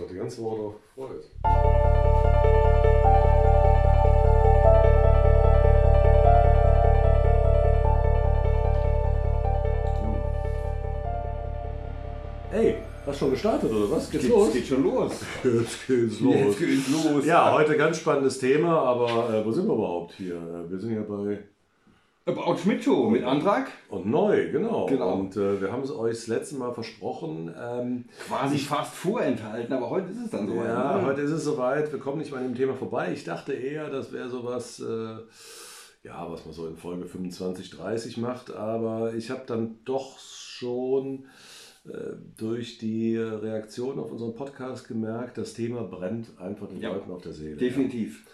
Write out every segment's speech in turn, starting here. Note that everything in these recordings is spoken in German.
doch die ganze Woche darauf gefreut. Ey, hast schon gestartet oder was? Geht's Geht, los? geht schon los. Jetzt geht's los. Jetzt geht's los. Ja, heute ganz spannendes Thema, aber äh, wo sind wir überhaupt hier? Äh, Wir sind ja bei About Schmidt Show mit Antrag. und neu, genau. Genau. Und äh, wir haben es euch das letzte Mal versprochen. Ähm, Quasi fast vorenthalten, aber heute ist es dann so. ja, heute ist es soweit. Wir kommen nicht mal an dem Thema vorbei. Ich dachte eher, das wäre sowas, äh, ja, was man so in Folge 25, 30 macht. Aber ich habe dann doch schon äh, durch die Reaktion auf unseren Podcast gemerkt, das Thema brennt einfach den Ja. Leuten auf der Seele. Definitiv.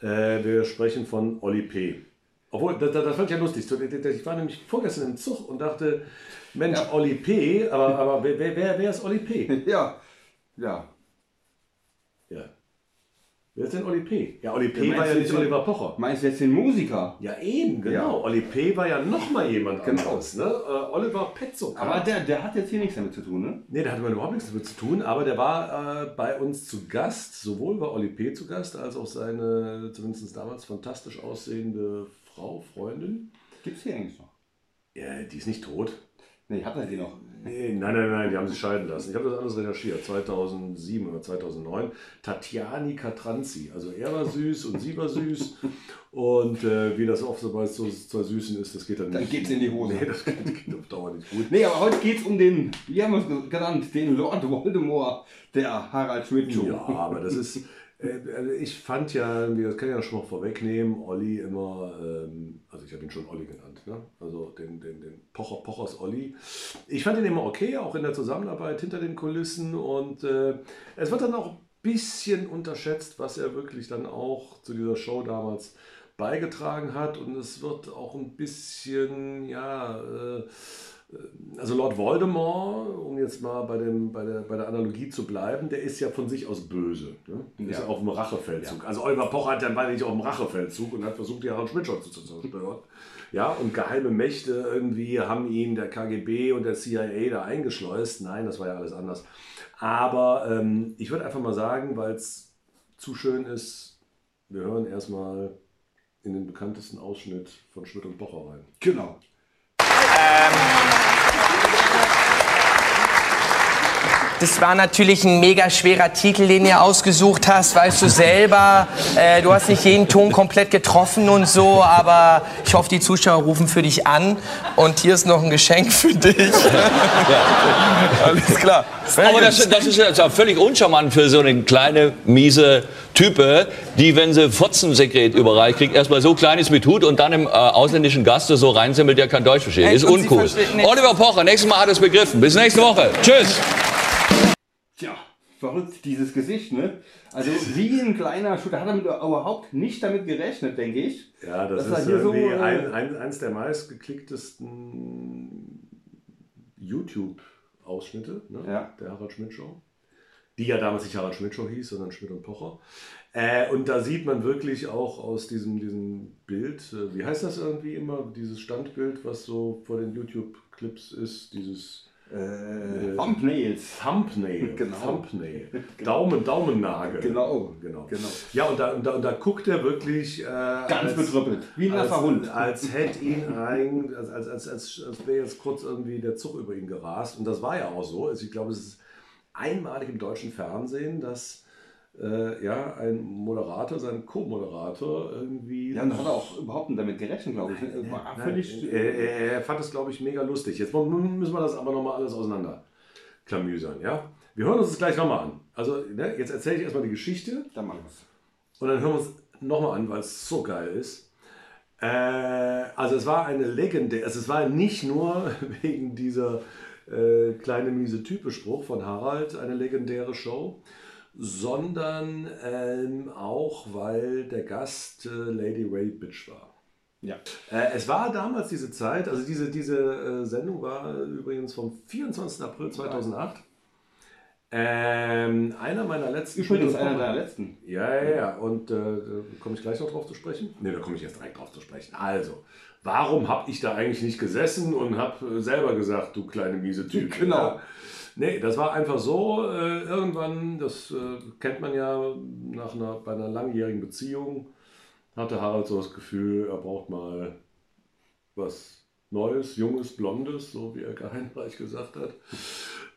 Äh, wir sprechen von Oli P. Obwohl, das, das fand ich ja lustig. Ich war nämlich vorgestern im Zug und dachte, Mensch, Ja. Oli P., aber, aber wer, wer, wer, ist Oli P.? Ja. Ja. Ja. Wer ist denn Oli P.? Ja, Oli Ja, P. war ja nicht den- Oliver Pocher. Meinst du jetzt den Musiker? Ja, eben, genau. Ja. Oli P. war ja nochmal jemand Genau. anderes. Ne? Äh, Oliver Petzoka. Aber der, der hat jetzt hier nichts damit zu tun, ne? Nee, da hatte man überhaupt nichts damit zu tun, aber der war äh, bei uns zu Gast. Sowohl war Oli P. zu Gast, als auch seine zumindest damals fantastisch aussehende Frau, Freundin. Gibt's hier eigentlich noch? Ja, die ist nicht tot. Nee, hat er die noch? Nee, nein, nein, nein, die haben sich scheiden lassen. Ich habe das alles recherchiert, 2007 oder 2009. Tatjani Katranzi. Also er war süß und sie war süß. Und äh, wie das oft so bei so zwei Süßen ist, das geht dann nicht. Dann geht's in die Hose. Nee, das geht, geht auf Dauer nicht gut. Nee, aber heute geht's um den, wie haben wir es genannt, den Lord Voldemort der Harald Schmidt. Ja, aber das ist. Äh, also Ich fand ja, das kann ich ja schon mal vorwegnehmen, Olli immer, ähm, also ich habe ihn schon Olli genannt, ne? also den, den, den Pocher, Pochers Olli. Ich fand ihn immer okay, auch in der Zusammenarbeit hinter den Kulissen und äh, es wird dann auch ein bisschen unterschätzt, was er wirklich dann auch zu dieser Show damals beigetragen hat und es wird auch ein bisschen, ja, äh, also Lord Voldemort, um jetzt mal bei, dem, bei, der, bei der Analogie zu bleiben, der ist ja von sich aus böse. Ne? Der ist Ja. ja auf dem Rachefeldzug. Also Oliver Pocher hat ja war nicht auf dem Rachefeldzug und hat versucht, die Harald Schmidt zu zerstören. Ja, und geheime Mächte irgendwie haben ihn, der KGB und der CIA, da eingeschleust. Nein, das war ja alles anders. Aber ähm, ich würde einfach mal sagen, weil es zu schön ist, wir hören erstmal in den bekanntesten Ausschnitt von Schmidt und Pocher rein. Genau. Das war natürlich ein mega schwerer Titel, den ihr ausgesucht hast, weißt du selber. Äh, du hast nicht jeden Ton komplett getroffen und so, aber ich hoffe, die Zuschauer rufen für dich an. Und hier ist noch ein Geschenk für dich. Alles klar. Aber das, das ist auch völlig uncharmant für so eine kleine, miese Type, die, wenn sie Fotzensekret überreicht kriegt, erstmal so klein ist mit Hut und dann im äh, ausländischen Gaste so reinsimmelt, der kein Deutsch versteht. Ist uncool. Oliver Pocher, nächstes Mal hat er es begriffen. Bis nächste Woche. Tschüss. Tja, verrückt, dieses Gesicht, ne? Also wie ein kleiner Schuh, da hat er mit, überhaupt nicht damit gerechnet, denke ich. Ja, das, ist hier so, äh, ein, ein, eins der meistgeklicktesten YouTube-Ausschnitte ne? Ja. der Harald Schmidt Show. Die ja damals nicht Harald Schmidt Show hieß, sondern Schmidt und Pocher. Äh, und da sieht man wirklich auch aus diesem, diesem Bild, äh, wie heißt das irgendwie immer, dieses Standbild, was so vor den YouTube-Clips ist, dieses Äh, Thumbnails. Thumbnail. Genau. Thumbnail. Daumen, Daumennagel. Genau. genau. Genau. Ja, und da, und da, und da guckt er wirklich. Äh, Ganz als- betrüppelt. Wie ein nasser Hund. als hätte ihn ein, als, als, als, als, als wäre jetzt kurz irgendwie der Zug über ihn gerast. Und das war ja auch so. Also ich glaube, es ist einmalig im deutschen Fernsehen, dass äh, ja, ein Moderator, sein Co-Moderator irgendwie. Ja, und hat er auch überhaupt nicht damit gerechnet, glaube ich. ne? War Nein, völlig. er, er, er fand es, glaube ich, mega lustig. Jetzt müssen wir das aber nochmal alles auseinander klamüsern. Ja? Wir hören uns das gleich nochmal an. Also, ne, jetzt erzähle ich erstmal die Geschichte. Da machen wir's. Und dann hören wir uns nochmal an, weil es so geil ist. Äh, also es war eine legendäre, also es war nicht nur wegen dieser äh, kleine miese Type-Spruch von Harald eine legendäre Show, sondern ähm, auch, weil der Gast äh, Lady Ray Bitch war. Ja. Äh, es war damals diese Zeit, also diese, diese äh, Sendung war übrigens vom 24. April 2008. Ähm, einer meiner letzten Übrigens einer deiner letzten. ja, ja, ja. Und äh, da komme ich gleich noch drauf zu sprechen? Ne, da komme ich jetzt direkt drauf zu sprechen. Also, warum habe ich da eigentlich nicht gesessen und habe selber gesagt, du kleine miese Typ? Genau. Nee, das war einfach so, äh, irgendwann, das äh, kennt man ja nach einer, bei einer langjährigen Beziehung, hatte Harald so das Gefühl, er braucht mal was Neues, Junges, Blondes, so wie Elke Heinreich gesagt hat.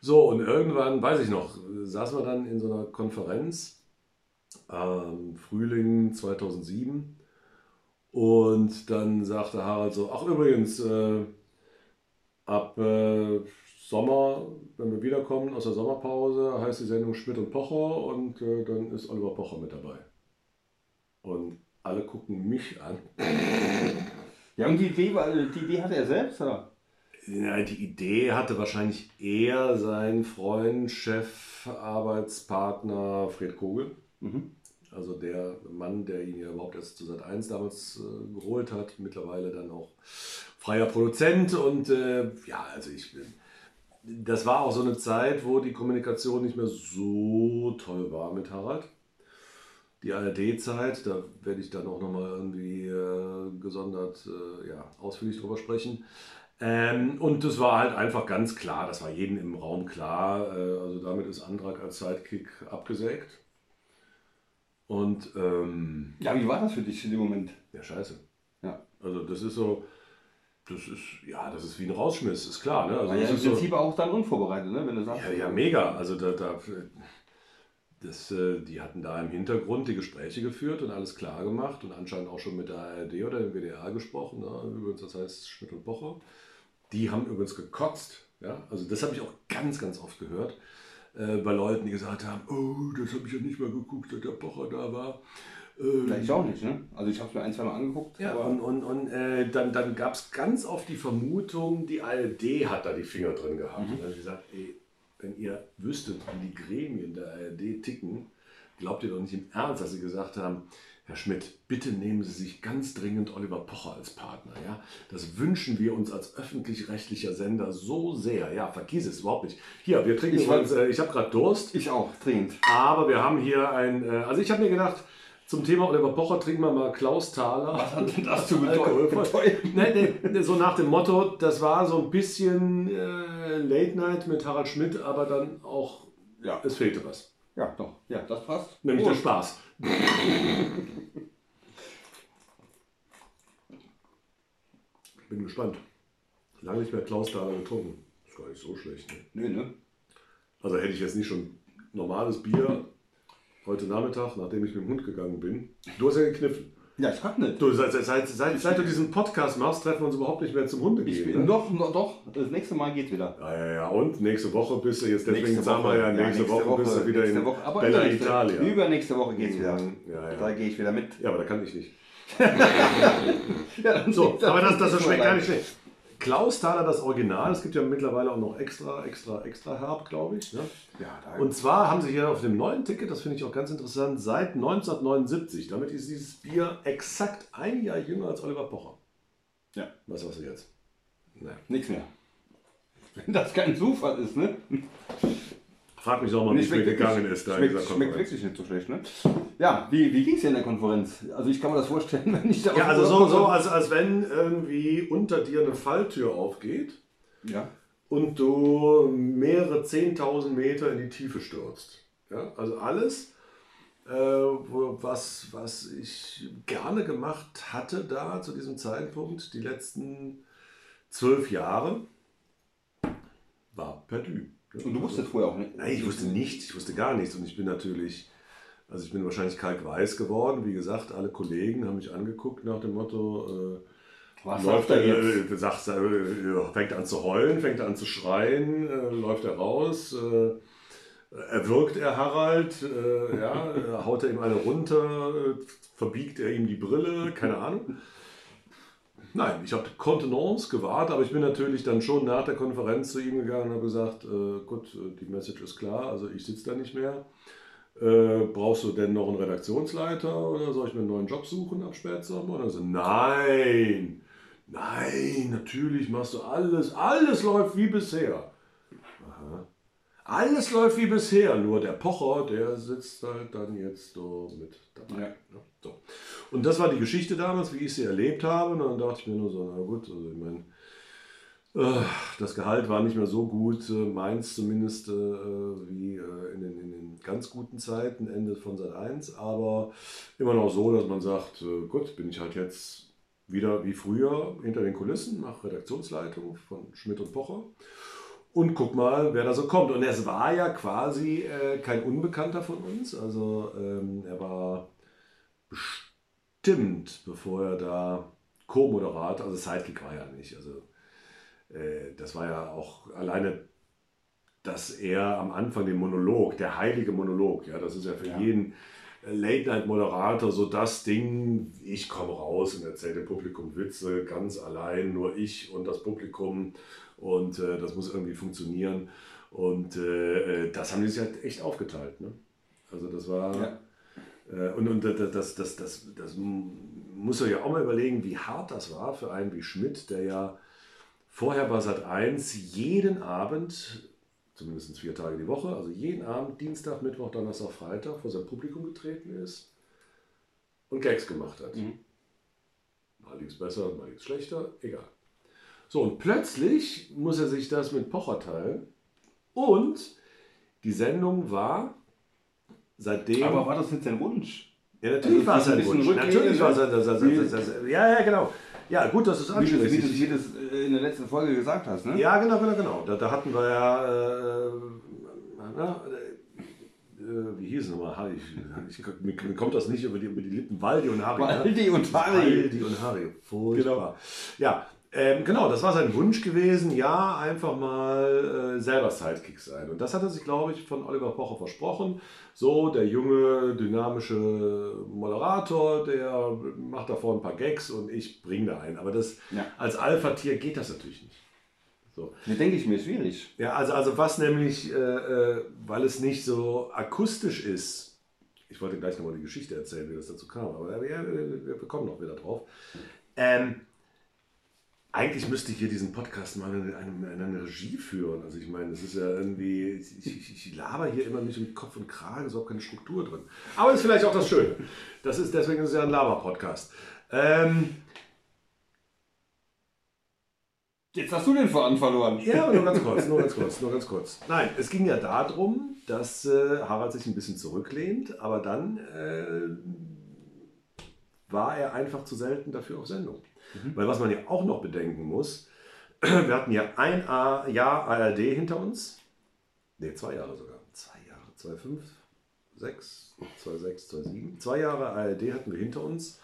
So, und irgendwann, weiß ich noch, saßen wir dann in so einer Konferenz, ähm, Frühling 2007, und dann sagte Harald so, ach übrigens, äh, ab äh, Sommer, wenn wir wiederkommen aus der Sommerpause, heißt die Sendung Schmidt und Pocher und äh, dann ist Oliver Pocher mit dabei. Und alle gucken mich an. Ja, und die Idee, die Idee hatte er selbst, oder? Ja, die Idee hatte wahrscheinlich eher sein Freund, Chef, Arbeitspartner Fred Kogel. Also der Mann, der ihn ja überhaupt erst zu Sat 1 damals äh, geholt hat, mittlerweile dann auch freier Produzent. Und äh, ja, also ich das war auch so eine Zeit, wo die Kommunikation nicht mehr so toll war mit Harald. Die ARD-Zeit, da werde ich dann auch nochmal irgendwie äh, gesondert äh, ja, ausführlich drüber sprechen. Ähm, und das war halt einfach ganz klar, das war jedem im Raum klar. Äh, also damit ist Andrak als Sidekick abgesägt. Und ähm, Ja, wie war das für dich in dem Moment? ja, scheiße. Ja. Also das ist so, das ist, ja, das ist wie ein Rausschmiss, ist klar. Ne? Also ja im ist so, Prinzip auch dann unvorbereitet, ne? wenn du sagst. Ja, ja, mega. Also da, da das, äh, die hatten da im Hintergrund die Gespräche geführt und alles klar gemacht und anscheinend auch schon mit der ARD oder dem WDR gesprochen. Ne? Übrigens, das heißt Schmidt und Bocher. Die haben übrigens gekotzt. Ja? Also das habe ich auch ganz, ganz oft gehört äh, bei Leuten, die gesagt haben, oh, das habe ich ja nicht mehr geguckt, seit der Pocher da war. Ähm, ich auch nicht, ne? Also ich habe es mir ein, zwei Mal angeguckt. ja, und, und, und äh, dann, dann gab es ganz oft die Vermutung, die ARD hat da die Finger drin gehabt. Und dann ich gesagt, ey, wenn ihr wüsstet, wie die Gremien der ARD ticken, glaubt ihr doch nicht im Ernst, dass sie gesagt haben, Herr Schmidt, bitte nehmen Sie sich ganz dringend Oliver Pocher als Partner. Ja? Das wünschen wir uns als öffentlich-rechtlicher Sender so sehr. Ja, vergiss es überhaupt nicht. Hier, wir trinken Ich übrigens, äh, ich habe gerade Durst. ich auch, dringend. Aber wir haben hier ein, äh, also ich habe mir gedacht, zum Thema Oliver Pocher trinken wir mal Klaus Thaler. Was hat denn das zu bedeuten? Nee, nee, so nach dem Motto, das war so ein bisschen äh, Late Night mit Harald Schmidt, aber dann auch, Ja. es fehlte was. Ja, doch. Ja, das passt. Nämlich Oh. der Spaß. Ich bin gespannt. Lange nicht mehr Klaus Thaler getrunken. Ist gar nicht so schlecht. Ne? Nö, ne? Also hätte ich jetzt nicht schon normales Bier heute Nachmittag, nachdem ich mit dem Hund gegangen bin. Du hast ja gekniffen. Ja, ich kann nicht. Du, seit, seit, seit, seit, du diesen Podcast machst, treffen wir uns überhaupt nicht mehr zum Hunde gehen. Ne? doch, noch, doch. Das nächste Mal geht wieder. Ja, ja, ja. Und nächste Woche bist du jetzt, deswegen Nächste sagen wir ja, nächste, Woche, bist du wieder nächste in Woche, aber Bella übernächste- Italia. Übernächste Woche geht's wieder. Ja, ja. Da gehe ich wieder mit. ja, aber da kann ich nicht. Ja, So, aber das, das, schmeckt gar nicht schlecht. Klaus Thaler, das Original, es gibt ja mittlerweile auch noch extra, extra, extra herb, glaube ich. Ne? Ja, Und zwar haben sie hier auf dem neuen Ticket, das finde ich auch ganz interessant, seit 1979. Damit ist dieses Bier exakt ein Jahr jünger als Oliver Pocher. Ja. Was sagst du jetzt? Naja. nichts mehr. Wenn das kein Zufall ist, ne? Frag mich doch mal, wie es mir gegangen ist da schmeckt, schmeckt wirklich nicht so schlecht, ne? Ja, wie, wie ging es dir in der Konferenz? Also ich kann mir das vorstellen, wenn ich da Ja, also so, so als, als wenn irgendwie unter dir eine Falltür aufgeht Ja. und du mehrere 10.000 Meter in die Tiefe stürzt. Ja, also alles, äh, was, was ich gerne gemacht hatte da zu diesem Zeitpunkt, die letzten zwölf Jahre, war Perdu. Und du wusstest vorher auch nicht. Nein, ich wusste nichts, ich wusste gar nichts. Und ich bin natürlich, also ich bin wahrscheinlich kalkweiß geworden. Wie gesagt, alle Kollegen haben mich angeguckt nach dem Motto, äh, Was läuft er jetzt? äh, sagt, äh, fängt an zu heulen, fängt an zu schreien, äh, läuft er raus, äh, erwürgt er Harald, äh, ja, äh, haut er ihm eine runter, äh, verbiegt er ihm die Brille, keine Ahnung. Nein, ich habe Kontenance gewahrt, aber ich bin natürlich dann schon nach der Konferenz zu ihm gegangen und habe gesagt, äh, gut, äh, die Message ist klar, also ich sitze da nicht mehr. Äh, brauchst du denn noch einen Redaktionsleiter oder soll ich mir einen neuen Job suchen ab Spätsommer? Und er so, nein, nein, natürlich machst du alles, alles läuft wie bisher. Aha. Alles läuft wie bisher, nur der Pocher, der sitzt halt dann jetzt so mit dabei. Ja. Ne? So. Und das war die Geschichte damals, wie ich sie erlebt habe. Und dann dachte ich mir nur so, na gut, also ich meine, Äh, Das Gehalt war nicht mehr so gut, äh, meins zumindest, äh, wie in den, in den ganz guten Zeiten, Ende von Sat 1, aber immer noch so, dass man sagt, gut, bin ich halt jetzt wieder wie früher hinter den Kulissen, mache Redaktionsleitung von Schmidt und Pocher und guck mal, wer da so kommt. Und es war ja quasi kein Unbekannter von uns, also ähm, er war bestimmt, bevor er da Co-Moderator, also Sidekick war ja nicht, also äh, das war ja auch alleine, dass er am Anfang den Monolog, der heilige Monolog, ja, das ist ja für Ja. jeden äh, Late-Night-Moderator so das Ding, ich komme raus und erzähle dem Publikum Witze, ganz allein, nur ich und das Publikum und äh, das muss irgendwie funktionieren und äh, äh, das haben die sich halt echt aufgeteilt, ne? Also das war... Ja. Äh, Und, und das, das, das, das, das muss er ja auch mal überlegen, wie hart das war für einen wie Schmidt, der ja vorher bei Sat 1 jeden Abend, zumindest vier Tage die Woche, also jeden Abend, Dienstag, Mittwoch, Donnerstag, Freitag, vor sein Publikum getreten ist und Gags gemacht hat. Mhm. Mal liegt es besser, mal liegt es schlechter, egal. So, und plötzlich muss er sich das mit Pocher teilen und die Sendung war seitdem. Aber war das jetzt sein Wunsch? Ja, natürlich war es so ein ein bisschen Wunsch. Natürlich war es ein, Ja, ja, genau. Ja, gut, dass du es Wie du, wie, ansprichst. du, wie du es äh, in der letzten Folge gesagt hast, ne? Ja, genau, genau, genau. Da, da hatten wir ja, äh, na, äh, wie hieß es nochmal? Harry, ich, ich, mir, mir kommt das nicht über die, über die Lippen. Waldi und Harry. ne? Waldi und Harry. Waldi und Harry. Furchtbar. Ja, ähm, genau, das war sein Wunsch gewesen. Ja, einfach mal äh, selber Sidekick sein. Und das hat er sich, glaube ich, von Oliver Pocher versprochen. So, der junge, dynamische Moderator, der macht da vorne ein paar Gags und ich bringe da einen. Aber das, Ja. als Alpha-Tier geht das natürlich nicht. So. Da denke ich mir, schwierig. Ja, also, also was nämlich, äh, äh, weil es nicht so akustisch ist, ich wollte gleich nochmal die Geschichte erzählen, wie das dazu kam, aber ja, wir, wir kommen noch wieder drauf. Ähm, eigentlich müsste ich hier diesen Podcast mal in eine, in eine Regie führen. Also ich meine, es ist ja irgendwie, ich, ich, ich laber hier immer mich mit Kopf und Kragen, ist überhaupt keine Struktur drin. Aber ist vielleicht auch das Schöne. Das ist, deswegen ist es ja ein Laber-Podcast. Ähm, Jetzt hast du den Faden verloren. Ja, nur ganz kurz, nur ganz kurz, nur ganz kurz. Nein, es ging ja darum, dass äh, Harald sich ein bisschen zurücklehnt, aber dann äh, war er einfach zu selten dafür auf Sendung. Weil was man ja auch noch bedenken muss, wir hatten ja ein Jahr ARD hinter uns. Ne, zwei Jahre sogar. Zwei Jahre, zwei, fünf, sechs, zwei, sechs, zwei, sieben. Zwei Jahre ARD hatten wir hinter uns.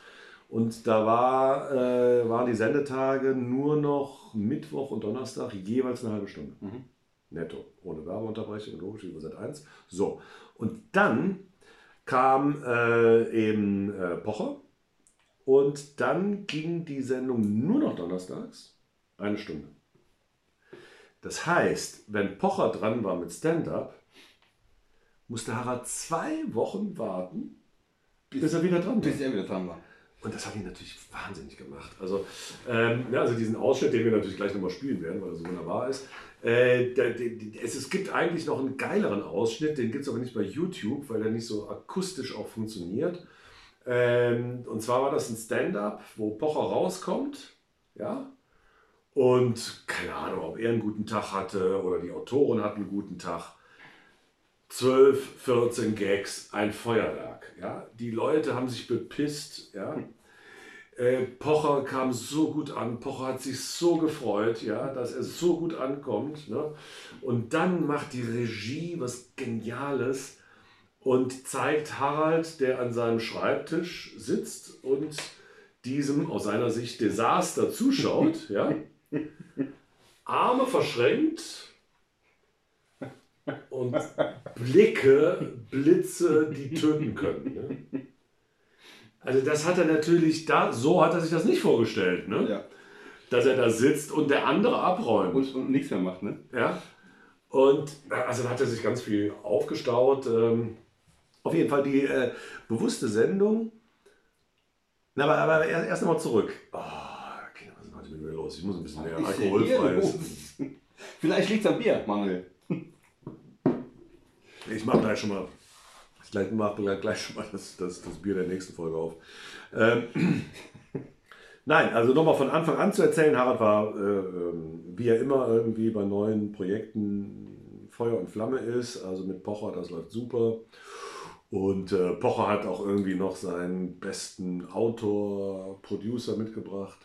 Und da war, äh, waren die Sendetage nur noch Mittwoch und Donnerstag jeweils eine halbe Stunde. Netto. Ohne Werbeunterbrechung, logisch, über Sat 1. So. Und dann kam äh, eben äh, Pocher. Und dann ging die Sendung nur noch donnerstags. Eine Stunde. Das heißt, wenn Pocher dran war mit Stand-up, musste Harald zwei Wochen warten, bis er wieder dran war. Bis er wieder dran war. Und das hat ihn natürlich wahnsinnig gemacht. Also, ähm, ja, also diesen Ausschnitt, den wir natürlich gleich nochmal spielen werden, weil er so wunderbar ist. Äh, der, der, der, es, es gibt eigentlich noch einen geileren Ausschnitt, den gibt es aber nicht bei YouTube, weil der nicht so akustisch auch funktioniert. Ähm, und zwar war das ein Stand-up, wo Pocher rauskommt, ja, und keine Ahnung, ob er einen guten Tag hatte oder die Autorin hat einen guten Tag. 12, 14 Gags, ein Feuerwerk. Ja? Die Leute haben sich bepisst. Ja? Äh, Pocher kam so gut an. Pocher hat sich so gefreut, ja, dass er so gut ankommt. Ne? Und dann macht die Regie was Geniales und zeigt Harald, der an seinem Schreibtisch sitzt und diesem aus seiner Sicht Desaster zuschaut. ja? Arme verschränkt und Blicke, Blitze, die töten können. Ne? Also das hat er natürlich da, so hat er sich das nicht vorgestellt, ne? Ja. dass er da sitzt und der andere abräumt. Und, und nichts mehr macht, ne? Ja. Und also da hat er sich ganz viel aufgestaut. Ähm, auf jeden Fall die äh, bewusste Sendung. Na, aber, aber erst, erst einmal zurück. Oh, Kinder, was ist heute mit mir los? Ich muss ein bisschen mehr los? Vielleicht liegt es am Bier, Manuel. Ich mache gleich schon mal, ich gleich, mach gleich, gleich schon mal das, das, das Bier der nächsten Folge auf. Ähm, Nein, also nochmal von Anfang an zu erzählen, Harald war, äh, ähm, wie er immer irgendwie bei neuen Projekten Feuer und Flamme ist. Also mit Pocher, das läuft super. Und äh, Pocher hat auch irgendwie noch seinen besten Autor, Producer mitgebracht.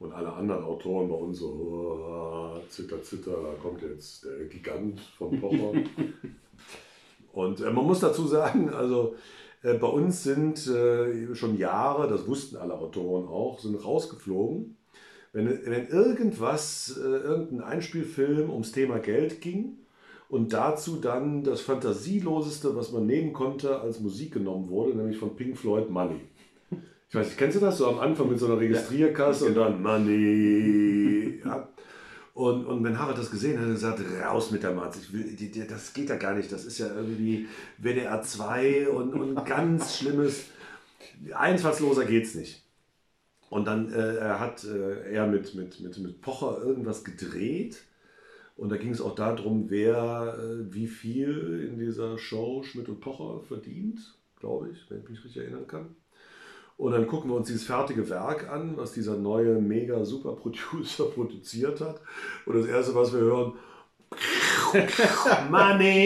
Und alle anderen Autoren bei uns so, oh, zitter, zitter, da kommt jetzt der Gigant von Pocher. Und äh, man muss dazu sagen, also äh, bei uns sind äh, schon Jahre, das wussten alle Autoren auch, sind rausgeflogen. Wenn, wenn irgendwas, äh, irgendein Einspielfilm ums Thema Geld ging und dazu dann das Fantasieloseste, was man nehmen konnte, als Musik genommen wurde, nämlich von Pink Floyd Money. Ich weiß nicht, kennst du das? So am Anfang mit so einer Registrierkasse und dann Money. Ja. Und, und wenn Harald das gesehen hat, hat er gesagt, raus mit der Matz. Ich will, die, die, das geht ja gar nicht. Das ist ja irgendwie WDR 2 und, und ganz schlimmes. Einfallsloser geht's nicht. Und dann äh, er hat äh, er mit, mit, mit, mit Pocher irgendwas gedreht. Und da ging es auch darum, wer äh, wie viel in dieser Show Schmidt und Pocher verdient, glaube ich, wenn ich mich richtig erinnern kann. Und dann gucken wir uns dieses fertige Werk an, was dieser neue mega super Producer produziert hat. Und das erste, was wir hören, Money!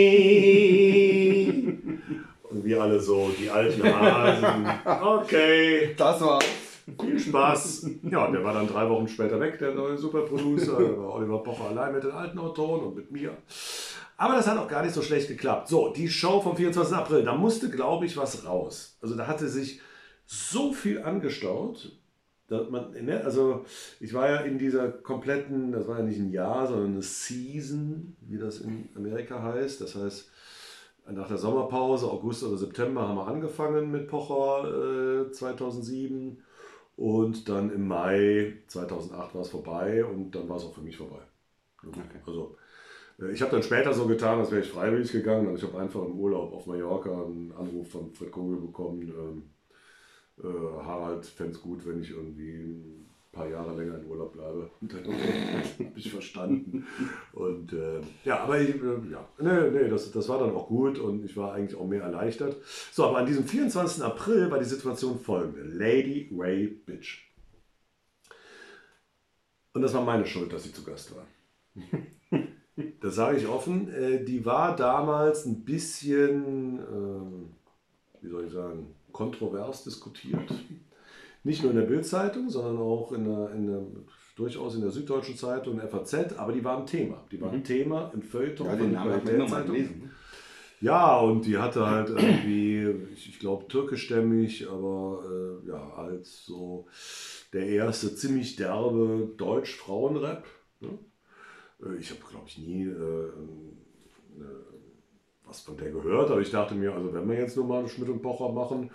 Und wir alle so, die alten Hasen. Okay, Das war's. Viel Spaß. Ja, der war dann drei Wochen später weg, der neue Superproducer. Da war Oliver Pocher allein mit den alten Autoren und mit mir. Aber das hat auch gar nicht so schlecht geklappt. So, die Show vom 24. April, da musste, glaube ich, was raus. Also da hatte sich so viel angestaut. Dass man, ne, also ich war ja in dieser kompletten, das war ja nicht ein Jahr, sondern eine Season, wie das in Amerika heißt. Das heißt, nach der Sommerpause, August oder September, haben wir angefangen mit Pocher äh, 2007. Und dann im Mai 2008 war es vorbei und dann war es auch für mich vorbei. Also äh, ich habe dann später so getan, als wäre ich freiwillig gegangen. Also ich habe einfach im Urlaub auf Mallorca einen Anruf von Fred Kogel bekommen. Ähm, äh, Harald fände es gut, wenn ich irgendwie paar Jahre länger in Urlaub bleibe. Und dann habe ich verstanden. Und äh, ja, aber ich, äh, ja, nee, nee, das, das war dann auch gut und ich war eigentlich auch mehr erleichtert. So, aber an diesem 24. April war die Situation folgende. Lady Ray Bitch. Und das war meine Schuld, dass sie zu Gast war. Das sage ich offen. Äh, die war damals ein bisschen, äh, wie soll ich sagen, kontrovers diskutiert. Nicht nur in der Bildzeitung, sondern auch in der, in der, durchaus in der Süddeutschen Zeitung, FAZ, aber die war ein Thema. Die war ein Thema im Feuilleton Ja, von den der Qualitätszeitung. gelesen. Ja, und die hatte halt irgendwie, ich, ich glaube, türkischstämmig, aber äh, ja, halt so der erste ziemlich derbe Deutsch-Frauenrap. Ne? Äh, Ich habe, glaube ich, nie äh, äh, was von der gehört, aber ich dachte mir, also wenn wir jetzt nur mal Schmidt und Pocher machen,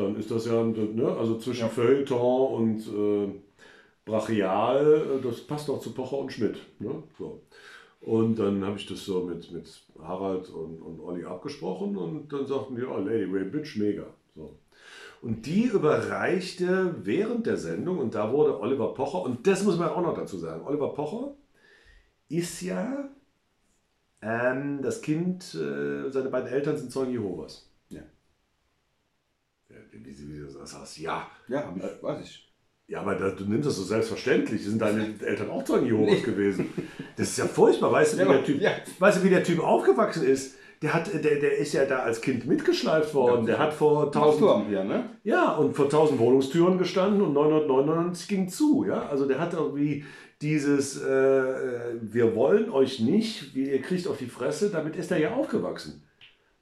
dann ist das ja, ne, also zwischen Feuilleton und äh, Brachial, äh, das passt doch zu Pocher und Schmidt. Ne? So. Und dann habe ich das so mit, mit Harald und, und Olli abgesprochen und dann sagten die, oh, Lady Ray Bitch, mega. So. Und die überreichte während der Sendung, und da wurde Oliver Pocher, und das muss man auch noch dazu sagen, Oliver Pocher ist ja ähm, das Kind, äh, seine beiden Eltern sind Zeugen Jehovas. Ja. Ja, du das sagst, ja. Ja, ich, weiß ich. Ja, aber da, du nimmst das so selbstverständlich. Sind deine Eltern auch Zeugen Jehovas gewesen? Das ist ja furchtbar. Weißt du, wie Ja, der typ, ja. weißt du, wie der Typ aufgewachsen ist? Der, hat, der, der ist ja da als Kind mitgeschleift worden. Der hat vor tausend, Tausend hier, ne? ja, und vor 1000 Wohnungstüren gestanden und 999 ging zu. Ja? Also der hat irgendwie dieses, äh, äh, wir wollen euch nicht, ihr kriegt auf die Fresse, damit ist er ja aufgewachsen.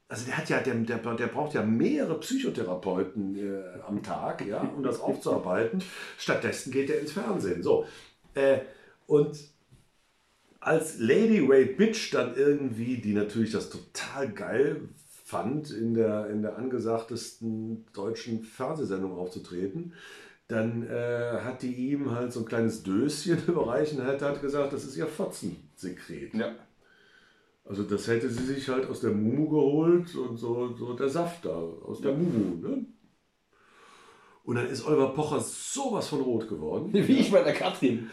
Also der hat ja, der, der, der braucht ja mehrere Psychotherapeuten äh, am Tag, ja, um das aufzuarbeiten. Stattdessen geht er ins Fernsehen. So. Äh, und als Lady Ray Bitch dann irgendwie, die natürlich das total geil fand, in der, in der angesagtesten deutschen Fernsehsendung aufzutreten, dann äh, hat die ihm halt so ein kleines Döschen überreichen, hat, hat gesagt, das ist ihr Fotzensekret. Ja. Also das hätte sie sich halt aus der Mumu geholt und so, so der Saft da, aus der Mumu. Ne? Und dann ist Oliver Pocher sowas von rot geworden. Wie ich bei der Katrin.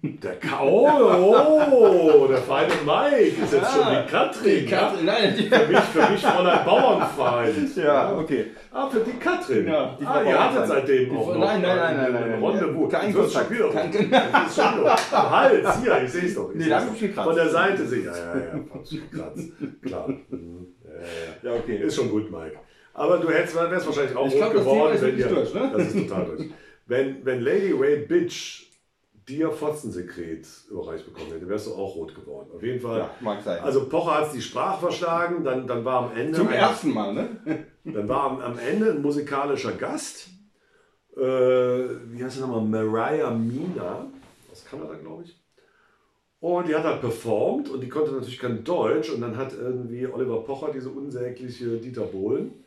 Der Ka oh, der feine Mike ist jetzt schon die Katrin. Katrin, nein, die, Ja? Für mich, für mich Fräulein Bauernfeind. ja, okay. Ah, für die Katrin. Ja, die ah, ihr hattet seitdem Die auch noch nein, nein, nein, nein, nein, ein. Rendezvous. Kein Kontakt. schon wieder. Kein- Das ist schon. Am Hals, hier, ich sehe es doch. Nee, da hab doch. ich gekratzt. Von der Seite sehe ich. Ja, ja, ja. Kratz. Klar. Mhm. Ja, ja, Ja, okay. ja. Ist schon gut, Mike. Aber du hättest, wärst wahrscheinlich auch Ich rot glaub, geworden, wenn dir, durch, ne? Das ist total durch. Wenn, wenn Lady Ray Bitch dir Fotzensekret überreicht bekommen hätte, wärst du auch rot geworden. Auf jeden Fall. Ja, mag sein. Also Pocher hat die Sprache verschlagen, dann, dann war am Ende Zum ein- ersten Mal, ne? dann war am, am Ende ein musikalischer Gast. Äh, wie heißt sie nochmal? Mariah Mina aus Kanada, glaube ich. Und die hat halt performt und die konnte natürlich kein Deutsch. Und dann hat irgendwie Oliver Pocher diese unsägliche Dieter Bohlen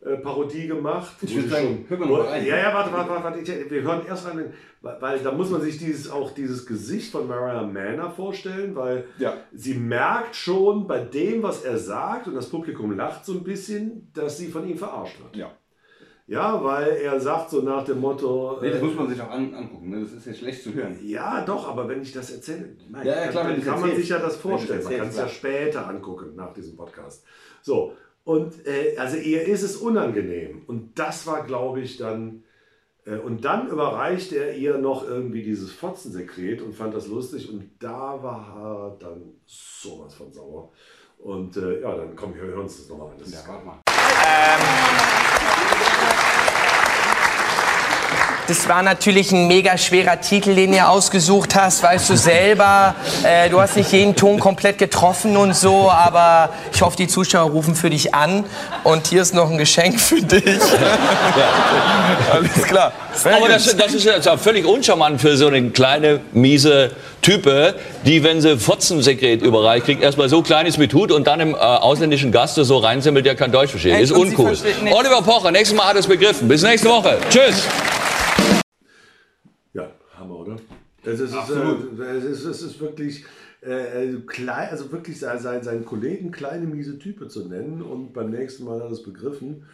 äh, Parodie gemacht. Ich wo würd sie sagen, hören wir mal rein. Ja, ja, warte, warte, warte, warte ich, wir hören erst rein, weil, weil da muss man sich dieses, auch dieses Gesicht von Mariah Manor vorstellen, weil Ja. sie merkt schon bei dem, was er sagt, und das Publikum lacht so ein bisschen, dass sie von ihm verarscht wird. Ja. Ja, weil er sagt so nach dem Motto. Nee, das äh, muss man sich auch an, angucken, ne? Das ist ja schlecht zu hören. ja, doch, aber wenn ich das erzähle, mein Ja, ja, klar, dann kann man sich ja das vorstellen. Man kann es ja später angucken nach diesem Podcast. So, und äh, also ihr ist es unangenehm. Und das war, glaube ich, dann. Äh, und dann überreicht er ihr noch irgendwie dieses Fotzensekret und fand das lustig. Und da war er dann sowas von sauer. Und äh, ja, dann komm, wir hören uns das nochmal an. Das Ja, ist warte mal. Das war natürlich ein mega schwerer Titel, den ihr ausgesucht hast, weißt du selber. Äh, du hast nicht jeden Ton komplett getroffen und so, aber ich hoffe, die Zuschauer rufen für dich an. Und hier ist noch ein Geschenk für dich. Alles klar. Aber das, das ist auch völlig uncharmant für so eine kleine, miese Type, die, wenn sie Fotzensekret überreicht kriegt, erstmal so klein ist mit Hut und dann im äh, ausländischen Gaste so reinsimmelt, der kein Deutsch versteht. Ist uncool. Oliver Pocher, nächstes Mal hat er es begriffen. Bis nächste Woche. Tschüss. Ja, Hammer, oder? Es ist, Absolut. Äh, es ist, es ist wirklich äh, klein, also wirklich sein, sein, seinen Kollegen kleine miese Type zu nennen und beim nächsten Mal hat er es begriffen.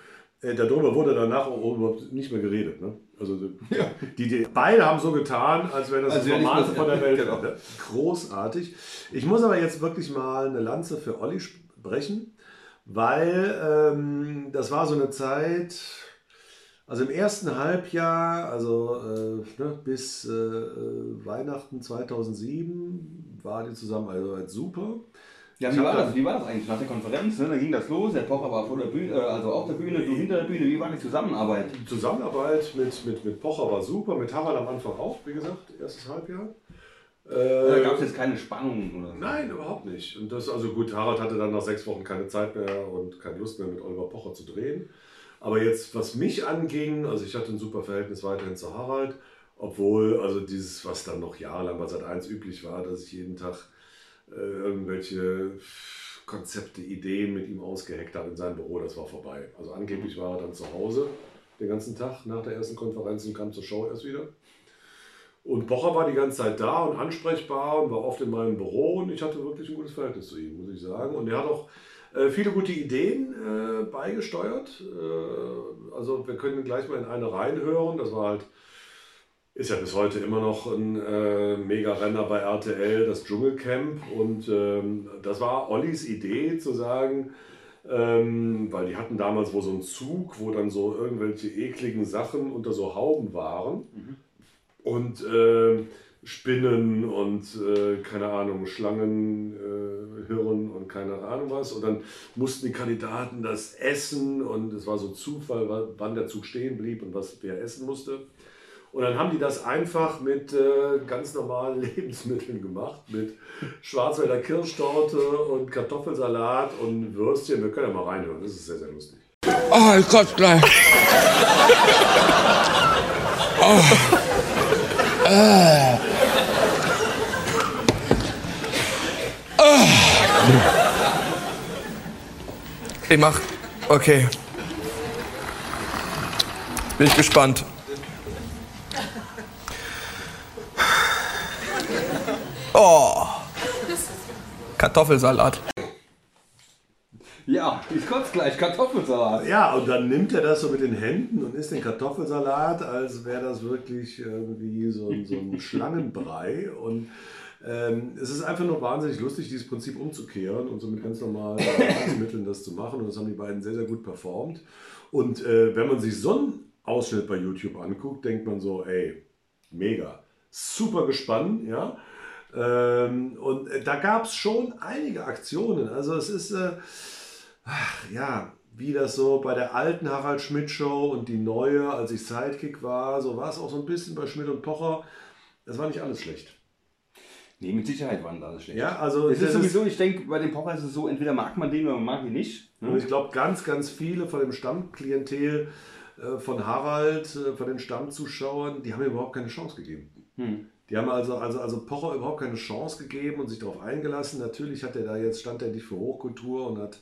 Äh, darüber wurde danach auch überhaupt nicht mehr geredet. Ne? Also die, die beide haben so getan, als wäre das Als das Normalste von der Welt. Ne? Großartig. Ich muss aber jetzt wirklich mal eine Lanze für Olli sprechen, weil ähm, das war so eine Zeit, also im ersten Halbjahr, also äh, ne, bis äh, äh, Weihnachten 2007, war die zusammen also als super. Ja, wie war, da- das, wie war das eigentlich nach der Konferenz? Ne? Da ging das los, der Pocher war vor der Bühne, äh, also auf der Bühne, du hinter der Bühne. Wie war die Zusammenarbeit? Die Zusammenarbeit mit, mit, mit Pocher war super, mit Harald am Anfang auch, wie gesagt, erstes Halbjahr. Da Äh, gab es jetzt keine Spannung oder so. Nein, überhaupt nicht. Und das, also gut, Harald hatte dann nach sechs Wochen keine Zeit mehr und keine Lust mehr mit Oliver Pocher zu drehen. Aber jetzt, was mich anging, also ich hatte ein super Verhältnis weiterhin zu Harald, obwohl, also dieses, was dann noch jahrelang bei Sat 1 üblich war, dass ich jeden Tag äh, irgendwelche Konzepte, Ideen mit ihm ausgeheckt habe in seinem Büro, das war vorbei. Also angeblich war er dann zu Hause den ganzen Tag nach der ersten Konferenz und kam zur Show erst wieder. Und Pocher war die ganze Zeit da und ansprechbar und war oft in meinem Büro und ich hatte wirklich ein gutes Verhältnis zu ihm, muss ich sagen. Und er hat auch äh, viele gute Ideen äh, beigesteuert. Äh, also wir können gleich mal in eine reinhören. Das war halt, ist ja bis heute immer noch ein äh, Mega-Renner bei RTL, das Dschungelcamp. Und ähm, das war Ollis Idee zu sagen, ähm, weil die hatten damals wohl so einen Zug, wo dann so irgendwelche ekligen Sachen unter so Hauben waren. Und äh, Spinnen und äh, keine Ahnung, Schlangen, äh, Hirn und keine Ahnung was. Und dann mussten die Kandidaten das essen und es war so Zufall, wa- wann der Zug stehen blieb und was wer essen musste. Und dann haben die das einfach mit äh, ganz normalen Lebensmitteln gemacht, mit Schwarzwälder Kirschtorte und Kartoffelsalat und Würstchen. Wir können ja mal reinhören, das ist sehr, sehr lustig. Oh, ich kotze gleich. Ich mach. Okay. Bin ich gespannt. Oh. Kartoffelsalat. Ja, ich kotze gleich Kartoffelsalat. Ja, und dann nimmt er das so mit den Händen und isst den Kartoffelsalat, als wäre das wirklich irgendwie so, ein- so ein Schlangenbrei. Und es ist einfach nur wahnsinnig lustig, dieses Prinzip umzukehren und so mit ganz normalen Mitteln das zu machen. Und das haben die beiden sehr, sehr gut performt. Und äh, wenn man sich so einen Ausschnitt bei YouTube anguckt, denkt man so, ey, mega, super gespannt, ja. Ähm, und äh, da gab es schon einige Aktionen. Also es ist, äh, ach, ja, wie das so bei der alten Harald Schmidt Show und die neue, als ich Sidekick war, so war es auch so ein bisschen bei Schmidt und Pocher. Das war nicht alles schlecht. Nee, mit Sicherheit waren da schlecht. Ja, also Es ist sowieso, ich denke, bei dem Pocher ist es so, entweder mag man den oder man mag ihn nicht. Und Ne? ich glaube, ganz, ganz viele von dem Stammklientel äh, von Harald, äh, von den Stammzuschauern, die haben ihm überhaupt keine Chance gegeben. Hm. Die haben also, also, also Pocher überhaupt keine Chance gegeben und sich darauf eingelassen. Natürlich hat er da jetzt, stand er nicht für Hochkultur und hat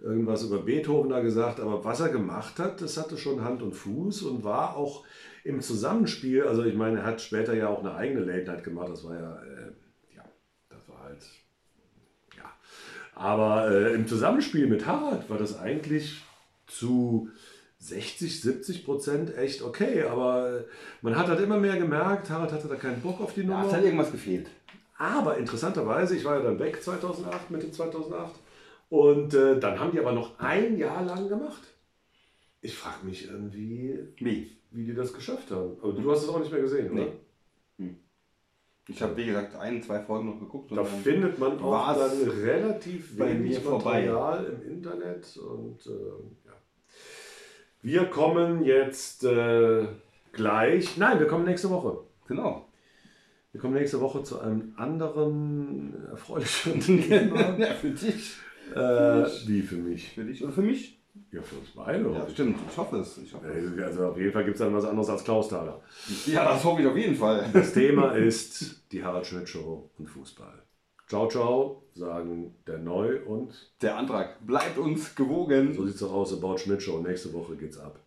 irgendwas über Beethoven da gesagt, aber was er gemacht hat, das hatte schon Hand und Fuß und war auch im Zusammenspiel, also ich meine, er hat später ja auch eine eigene Late Night gemacht, das war ja, äh, ja, das war halt, ja. Aber äh, im Zusammenspiel mit Harald war das eigentlich zu 60, 70 Prozent echt okay, aber äh, man hat halt immer mehr gemerkt, Harald hatte da keinen Bock auf die Nummer. hat halt irgendwas gefehlt. Aber interessanterweise, ich war ja dann weg 2008, Mitte 2008. Und äh, dann haben die aber noch ein Jahr lang gemacht. Ich frage mich irgendwie, Wie? Wie die das geschafft haben. Aber du hast es auch nicht mehr gesehen, oder? Nee. Ich habe, wie gesagt, ein, zwei Folgen noch geguckt. Da und findet man auch dann relativ wenig vorbei. Material im Internet. Und äh, ja. Wir kommen jetzt äh, gleich. Nein, wir kommen nächste Woche. Genau. Wir kommen nächste Woche zu einem anderen erfreulichen Thema. ja, für dich. äh, wie für mich? Für dich oder für mich? Ja, für uns beide. Ja, stimmt. Ich hoffe es. Ich hoffe es. Äh, Also auf jeden Fall gibt es dann was anderes als Klausthaler. Ja, das hoffe ich auf jeden Fall. Das Thema ist die Harald Schmidt Show und Fußball. Ciao, ciao, sagen der Neu und Der Antrag bleibt uns gewogen. so sieht's doch aus, About Schmidt Show. Nächste Woche geht's ab.